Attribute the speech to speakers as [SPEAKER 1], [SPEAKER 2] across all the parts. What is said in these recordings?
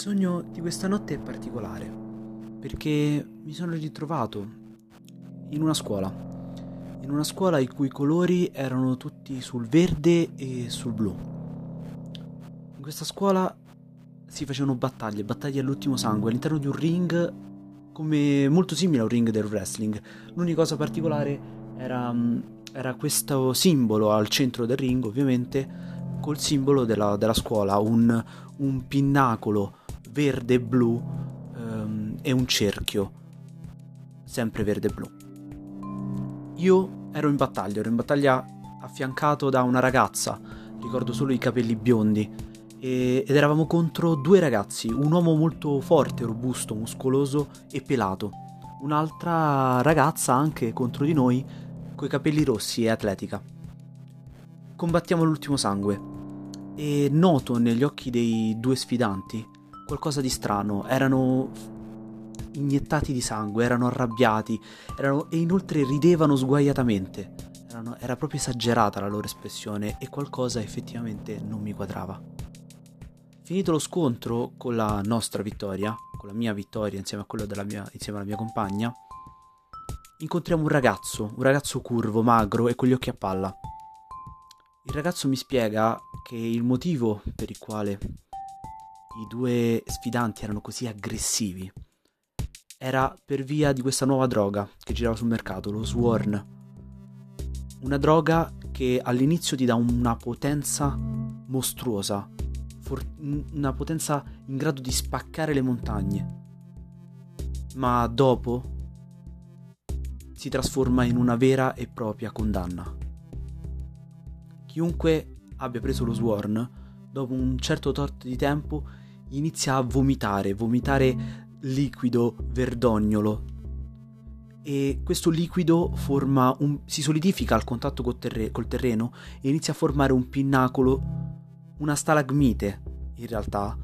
[SPEAKER 1] sogno di questa notte è particolare perché mi sono ritrovato in una scuola, in una scuola i cui colori erano tutti sul verde e sul blu. In questa scuola si facevano battaglie, battaglie all'ultimo sangue all'interno di un ring come molto simile a un ring del wrestling. L'unica cosa particolare era, era questo simbolo al centro del ring, ovviamente, col simbolo della, della scuola, un, un pinnacolo verde e blu um, e un cerchio, sempre verde e blu. Io ero in battaglia, ero in battaglia affiancato da una ragazza, ricordo solo i capelli biondi, ed eravamo contro due ragazzi, un uomo molto forte, robusto, muscoloso e pelato, un'altra ragazza anche contro di noi, coi capelli rossi e atletica. Combattiamo l'ultimo sangue e noto negli occhi dei due sfidanti qualcosa di strano. Erano iniettati di sangue, erano arrabbiati erano... e inoltre ridevano sguaiatamente. Erano... Era proprio esagerata la loro espressione e qualcosa effettivamente non mi quadrava. Finito lo scontro con la nostra vittoria, con la mia vittoria insieme a quella della mia, insieme alla mia compagna, incontriamo un ragazzo, un ragazzo curvo, magro e con gli occhi a palla. Il ragazzo mi spiega che il motivo per il quale i due sfidanti erano così aggressivi era per via di questa nuova droga che girava sul mercato, lo Sworn. Una droga che all'inizio ti dà una potenza mostruosa, for- una potenza in grado di spaccare le montagne, ma dopo si trasforma in una vera e propria condanna. Chiunque abbia preso lo Sworn, dopo un certo tot di tempo, inizia a vomitare, vomitare liquido verdognolo. E questo liquido un, si solidifica al contatto col, terre, col terreno e inizia a formare un pinnacolo, una stalagmite in realtà,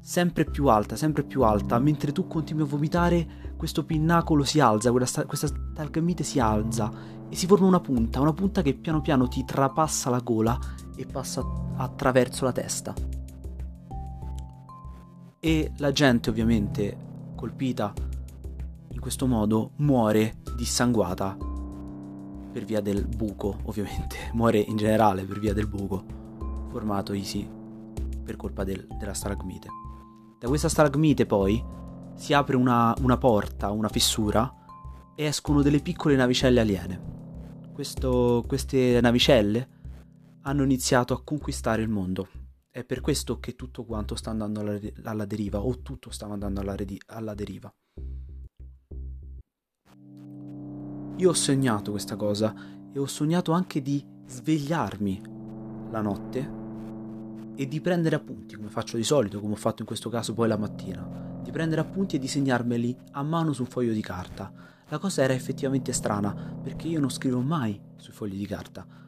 [SPEAKER 1] sempre più alta, sempre più alta. Mentre tu continui a vomitare, questo pinnacolo si alza, sta, questa stalagmite si alza e si forma una punta, una punta che piano piano ti trapassa la gola e passa attraverso la testa. E la gente ovviamente colpita in questo modo muore dissanguata per via del buco, ovviamente, muore in generale per via del buco formato easy per colpa del, della stalagmite. Da questa stalagmite poi si apre una, una porta, una fessura e escono delle piccole navicelle aliene. Questo, queste navicelle hanno iniziato a conquistare il mondo. È per questo che tutto quanto sta andando alla, alla deriva, o tutto stava andando alla, alla deriva. Io ho sognato questa cosa e ho sognato anche di svegliarmi la notte e di prendere appunti, come faccio di solito, come ho fatto in questo caso poi la mattina, di prendere appunti e disegnarmeli a mano su un foglio di carta. La cosa era effettivamente strana, perché io non scrivo mai sui fogli di carta,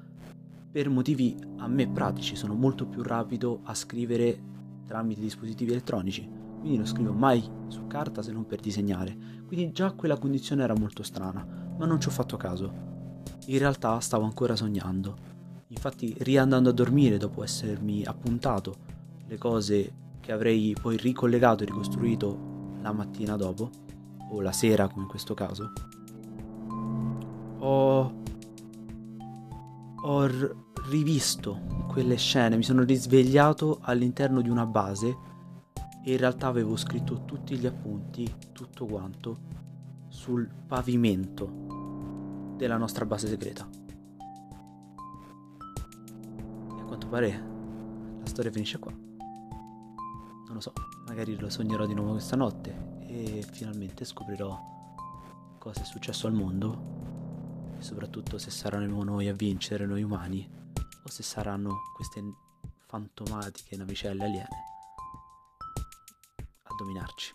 [SPEAKER 1] per motivi a me pratici, sono molto più rapido a scrivere tramite dispositivi elettronici, quindi non scrivo mai su carta se non per disegnare. Quindi già quella condizione era molto strana, ma non ci ho fatto caso. In realtà stavo ancora sognando. Infatti, riandando a dormire dopo essermi appuntato le cose che avrei poi ricollegato e ricostruito la mattina dopo, o la sera come in questo caso, ho ho rivisto quelle scene, mi sono risvegliato all'interno di una base e in realtà avevo scritto tutti gli appunti, tutto quanto, sul pavimento della nostra base segreta. E a quanto pare la storia finisce qua. Non lo so, magari lo sognerò di nuovo questa notte e finalmente scoprirò cosa è successo al mondo e soprattutto se saranno noi a vincere, noi umani, o se saranno queste fantomatiche navicelle aliene a dominarci.